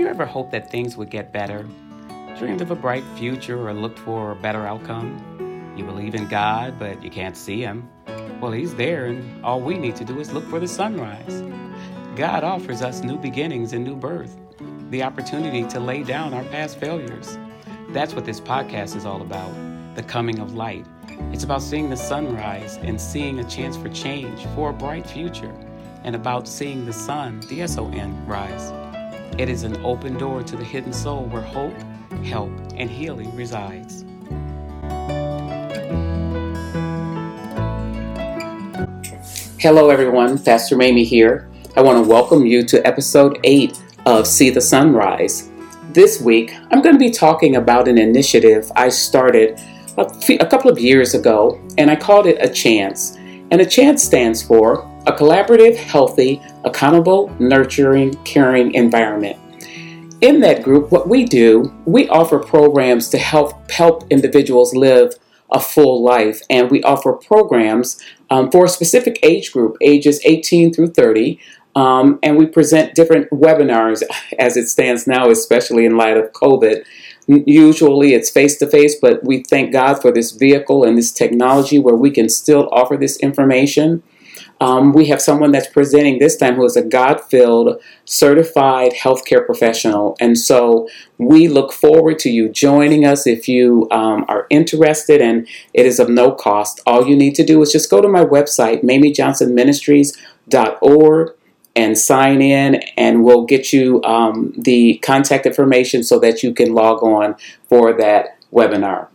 you ever hoped that things would get better? Dreamed of a bright future or looked for a better outcome? You believe in God, but you can't see Him? Well, He's there, and all we need to do is look for the sunrise. God offers us new beginnings and new birth, the opportunity to lay down our past failures. That's what this podcast is all about the coming of light. It's about seeing the sunrise and seeing a chance for change, for a bright future, and about seeing the sun, the S O N, rise. It is an open door to the hidden soul where hope, help, and healing resides. Hello, everyone. Pastor Mamie here. I want to welcome you to episode 8 of See the Sunrise. This week, I'm going to be talking about an initiative I started a, few, a couple of years ago, and I called it A Chance. And A Chance stands for a collaborative, healthy, accountable, nurturing, caring environment. In that group, what we do, we offer programs to help help individuals live a full life, and we offer programs um, for a specific age group, ages 18 through 30. Um, and we present different webinars as it stands now, especially in light of COVID. Usually it's face to face, but we thank God for this vehicle and this technology where we can still offer this information. Um, we have someone that's presenting this time who is a God filled, certified healthcare professional. And so we look forward to you joining us if you um, are interested, and it is of no cost. All you need to do is just go to my website, mamiejohnsonministries.org, and sign in, and we'll get you um, the contact information so that you can log on for that webinar.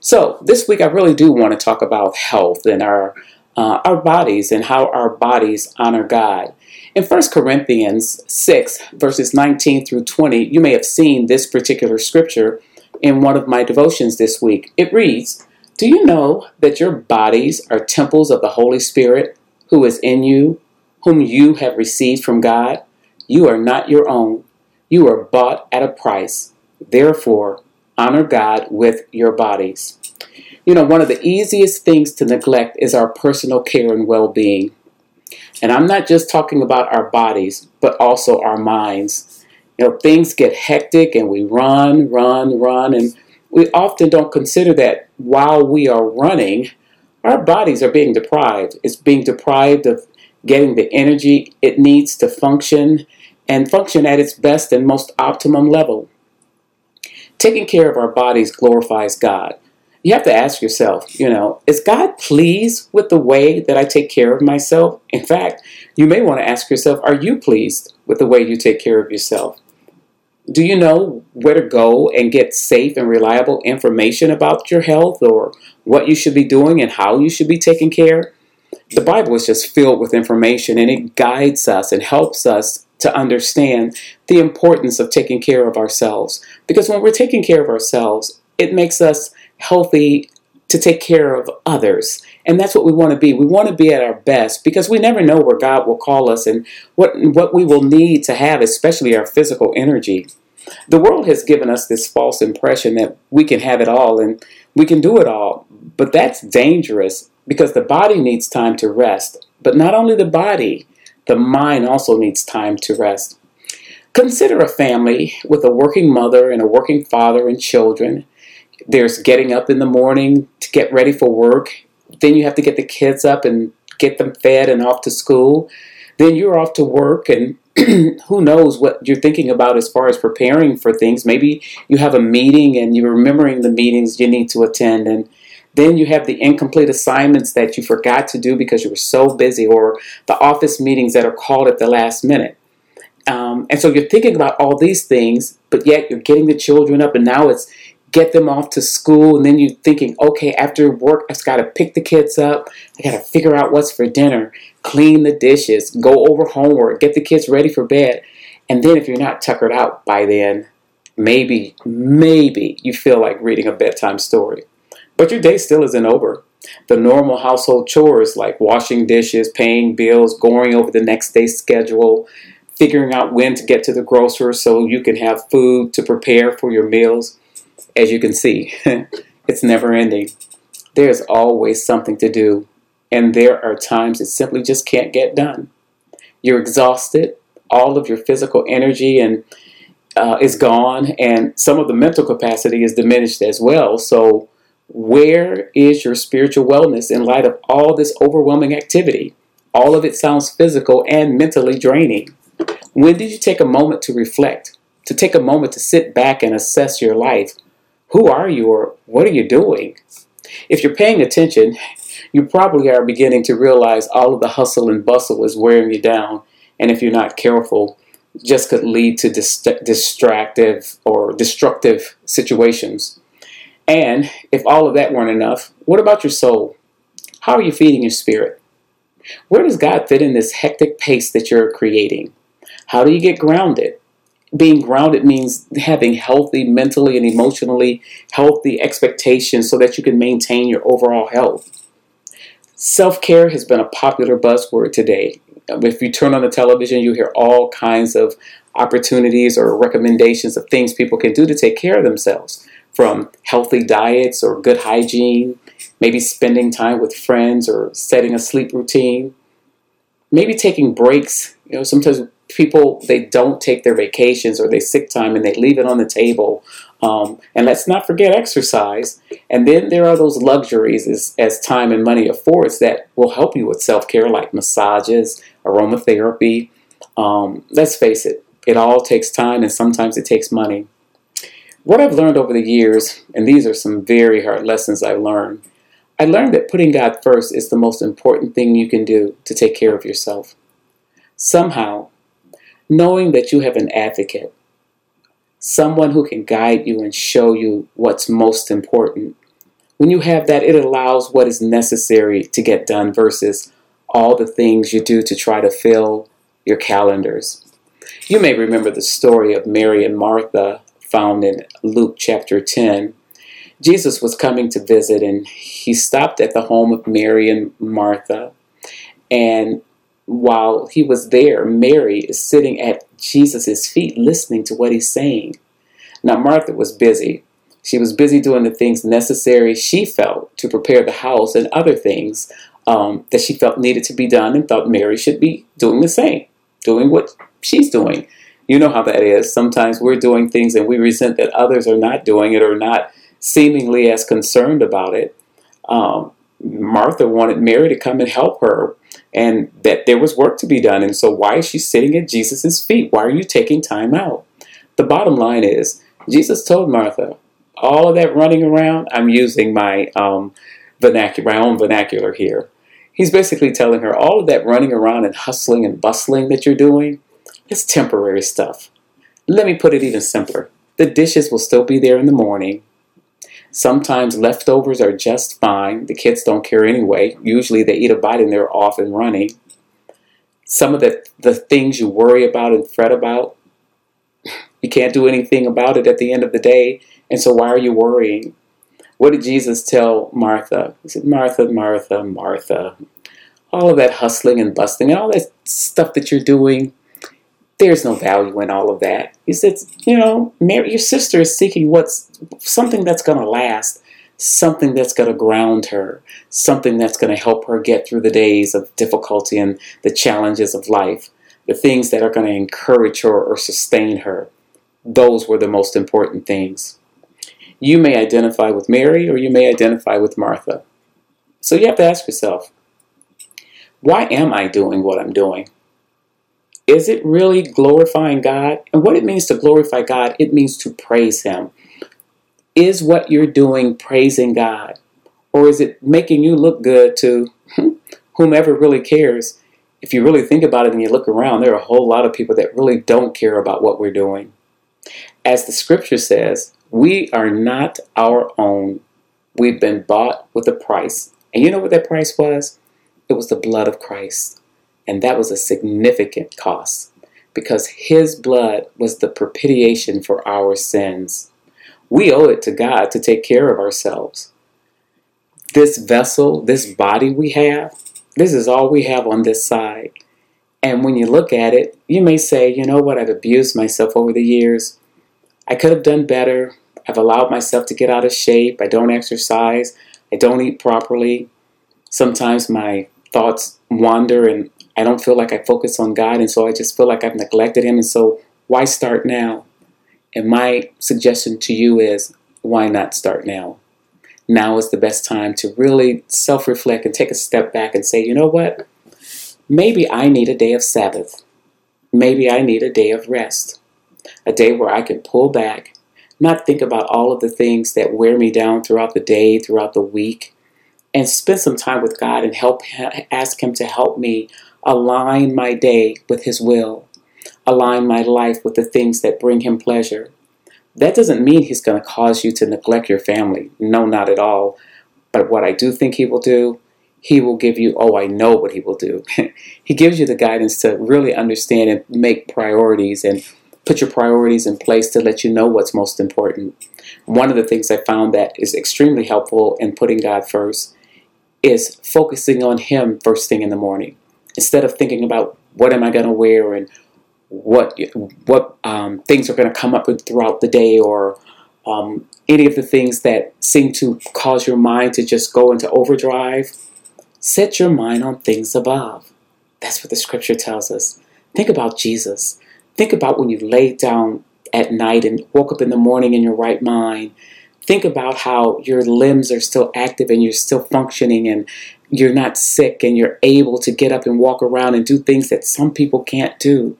So, this week I really do want to talk about health and our uh, our bodies and how our bodies honor God. In 1 Corinthians 6, verses 19 through 20, you may have seen this particular scripture in one of my devotions this week. It reads, Do you know that your bodies are temples of the Holy Spirit who is in you, whom you have received from God? You are not your own. You are bought at a price. Therefore, honor God with your bodies. You know, one of the easiest things to neglect is our personal care and well being. And I'm not just talking about our bodies, but also our minds. You know, things get hectic and we run, run, run, and we often don't consider that while we are running, our bodies are being deprived. It's being deprived of getting the energy it needs to function and function at its best and most optimum level. Taking care of our bodies glorifies God you have to ask yourself, you know, is God pleased with the way that I take care of myself? In fact, you may want to ask yourself, are you pleased with the way you take care of yourself? Do you know where to go and get safe and reliable information about your health or what you should be doing and how you should be taking care? The Bible is just filled with information and it guides us and helps us to understand the importance of taking care of ourselves. Because when we're taking care of ourselves, it makes us healthy to take care of others. And that's what we want to be. We want to be at our best because we never know where God will call us and what what we will need to have, especially our physical energy. The world has given us this false impression that we can have it all and we can do it all. But that's dangerous because the body needs time to rest. But not only the body, the mind also needs time to rest. Consider a family with a working mother and a working father and children there's getting up in the morning to get ready for work. Then you have to get the kids up and get them fed and off to school. Then you're off to work, and who knows what you're thinking about as far as preparing for things. Maybe you have a meeting and you're remembering the meetings you need to attend, and then you have the incomplete assignments that you forgot to do because you were so busy, or the office meetings that are called at the last minute. Um, and so you're thinking about all these things, but yet you're getting the children up, and now it's get them off to school and then you're thinking okay after work i've got to pick the kids up. I got to figure out what's for dinner clean the dishes go over homework get the kids ready for bed. And then if you're not tuckered out by then maybe maybe you feel like reading a bedtime story. But your day still isn't over. The normal household chores like washing dishes paying bills going over the next day's schedule figuring out when to get to the grocer so you can have food to prepare for your meals as you can see, it's never ending. There's always something to do, and there are times it simply just can't get done. You're exhausted, all of your physical energy and uh, is gone, and some of the mental capacity is diminished as well. So, where is your spiritual wellness in light of all this overwhelming activity? All of it sounds physical and mentally draining. When did you take a moment to reflect, to take a moment to sit back and assess your life? Who are you or what are you doing? If you're paying attention, you probably are beginning to realize all of the hustle and bustle is wearing you down. And if you're not careful, just could lead to dist- distractive or destructive situations. And if all of that weren't enough, what about your soul? How are you feeding your spirit? Where does God fit in this hectic pace that you're creating? How do you get grounded? Being grounded means having healthy, mentally and emotionally healthy expectations so that you can maintain your overall health. Self care has been a popular buzzword today. Um, if you turn on the television, you hear all kinds of opportunities or recommendations of things people can do to take care of themselves from healthy diets or good hygiene, maybe spending time with friends or setting a sleep routine, maybe taking breaks. You know, sometimes people they don't take their vacations or they sick time and they leave it on the table. Um, and let's not forget exercise. And then there are those luxuries as, as time and money affords that will help you with self care, like massages, aromatherapy. Um, let's face it, it all takes time and sometimes it takes money. What I've learned over the years, and these are some very hard lessons I've learned, I learned that putting God first is the most important thing you can do to take care of yourself. Somehow, knowing that you have an advocate, someone who can guide you and show you what's most important. When you have that, it allows what is necessary to get done versus all the things you do to try to fill your calendars. You may remember the story of Mary and Martha found in Luke chapter 10. Jesus was coming to visit and he stopped at the home of Mary and Martha. And while he was there, Mary is sitting at Jesus' feet listening to what he's saying. Now, Martha was busy. She was busy doing the things necessary she felt to prepare the house and other things um, that she felt needed to be done and thought Mary should be doing the same, doing what she's doing. You know how that is. Sometimes we're doing things and we resent that others are not doing it or not seemingly as concerned about it. Um, Martha wanted Mary to come and help her and that there was work to be done. And so, why is she sitting at Jesus' feet? Why are you taking time out? The bottom line is, Jesus told Martha, all of that running around, I'm using my um, vernacular, my own vernacular here. He's basically telling her all of that running around and hustling and bustling that you're doing, it's temporary stuff. Let me put it even simpler. The dishes will still be there in the morning. Sometimes leftovers are just fine. The kids don't care anyway. Usually they eat a bite and they're off and running. Some of the, the things you worry about and fret about, you can't do anything about it at the end of the day. And so why are you worrying? What did Jesus tell Martha? He said, Martha, Martha, Martha. All of that hustling and busting and all that stuff that you're doing, there's no value in all of that. He said, you know, Mary, your sister is seeking what's something that's going to last, something that's going to ground her, something that's going to help her get through the days of difficulty and the challenges of life, the things that are going to encourage her or sustain her. Those were the most important things. You may identify with Mary or you may identify with Martha. So you have to ask yourself, why am I doing what I'm doing? Is it really glorifying God? And what it means to glorify God, it means to praise Him. Is what you're doing praising God? Or is it making you look good to hmm, whomever really cares? If you really think about it and you look around, there are a whole lot of people that really don't care about what we're doing. As the scripture says, we are not our own. We've been bought with a price. And you know what that price was? It was the blood of Christ. And that was a significant cost because his blood was the propitiation for our sins. We owe it to God to take care of ourselves. This vessel, this body we have, this is all we have on this side. And when you look at it, you may say, you know what, I've abused myself over the years. I could have done better. I've allowed myself to get out of shape. I don't exercise. I don't eat properly. Sometimes my thoughts wander and I don't feel like I focus on God, and so I just feel like I've neglected Him. And so, why start now? And my suggestion to you is why not start now? Now is the best time to really self reflect and take a step back and say, you know what? Maybe I need a day of Sabbath. Maybe I need a day of rest. A day where I can pull back, not think about all of the things that wear me down throughout the day, throughout the week, and spend some time with God and help ask Him to help me align my day with His will, align my life with the things that bring Him pleasure. That doesn't mean He's going to cause you to neglect your family. No, not at all. But what I do think He will do, He will give you, oh, I know what He will do. he gives you the guidance to really understand and make priorities and put your priorities in place to let you know what's most important. One of the things I found that is extremely helpful in putting God first is focusing on Him first thing in the morning instead of thinking about what am I going to wear and what what um, things are going to come up throughout the day or um, any of the things that seem to cause your mind to just go into overdrive. Set your mind on things above. That's what the scripture tells us. Think about Jesus. Think about when you lay down at night and woke up in the morning in your right mind. Think about how your limbs are still active and you're still functioning and you're not sick and you're able to get up and walk around and do things that some people can't do.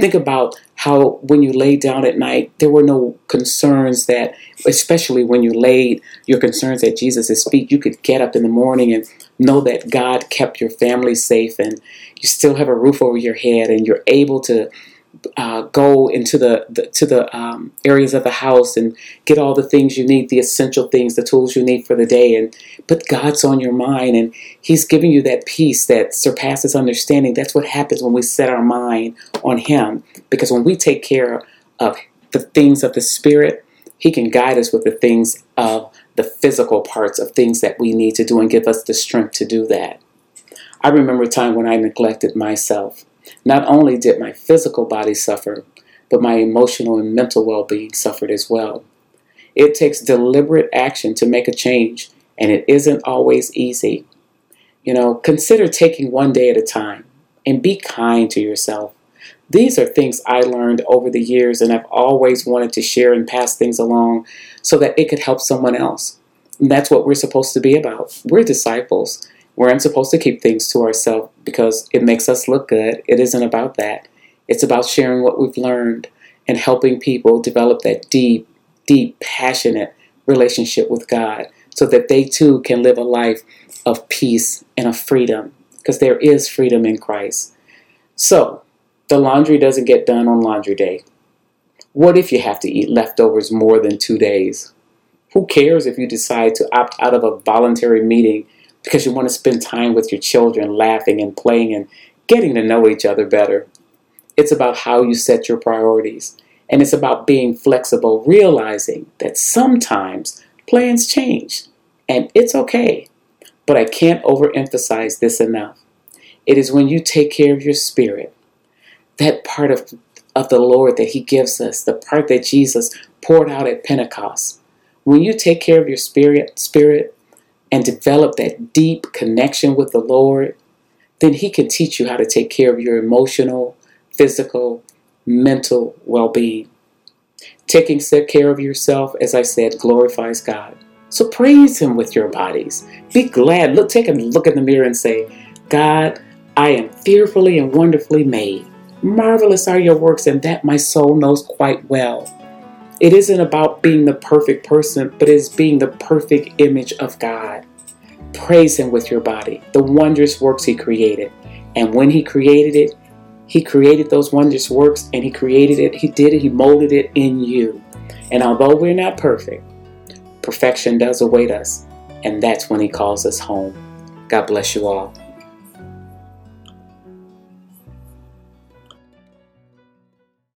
Think about how when you lay down at night, there were no concerns that, especially when you laid your concerns at Jesus' feet, you could get up in the morning and know that God kept your family safe and you still have a roof over your head and you're able to uh, go into the, the to the um, areas of the house and get all the things you need, the essential things, the tools you need for the day, and put God's on your mind, and He's giving you that peace that surpasses understanding. That's what happens when we set our mind on Him, because when we take care of the things of the Spirit, He can guide us with the things of the physical parts of things that we need to do and give us the strength to do that. I remember a time when I neglected myself. Not only did my physical body suffer, but my emotional and mental well being suffered as well. It takes deliberate action to make a change, and it isn't always easy. You know, consider taking one day at a time and be kind to yourself. These are things I learned over the years, and I've always wanted to share and pass things along so that it could help someone else. And that's what we're supposed to be about. We're disciples. We're supposed to keep things to ourselves because it makes us look good. It isn't about that. It's about sharing what we've learned and helping people develop that deep, deep, passionate relationship with God so that they too can live a life of peace and of freedom because there is freedom in Christ. So, the laundry doesn't get done on laundry day. What if you have to eat leftovers more than two days? Who cares if you decide to opt out of a voluntary meeting because you want to spend time with your children, laughing and playing and getting to know each other better. It's about how you set your priorities. And it's about being flexible, realizing that sometimes plans change. And it's okay. But I can't overemphasize this enough. It is when you take care of your spirit, that part of, of the Lord that He gives us, the part that Jesus poured out at Pentecost. When you take care of your spirit, spirit, and develop that deep connection with the Lord, then He can teach you how to take care of your emotional, physical, mental well being. Taking care of yourself, as I said, glorifies God. So praise Him with your bodies. Be glad. Look, take a look in the mirror and say, God, I am fearfully and wonderfully made. Marvelous are your works, and that my soul knows quite well. It isn't about being the perfect person, but it's being the perfect image of God. Praise Him with your body, the wondrous works He created. And when He created it, He created those wondrous works and He created it, He did it, He molded it in you. And although we're not perfect, perfection does await us. And that's when He calls us home. God bless you all.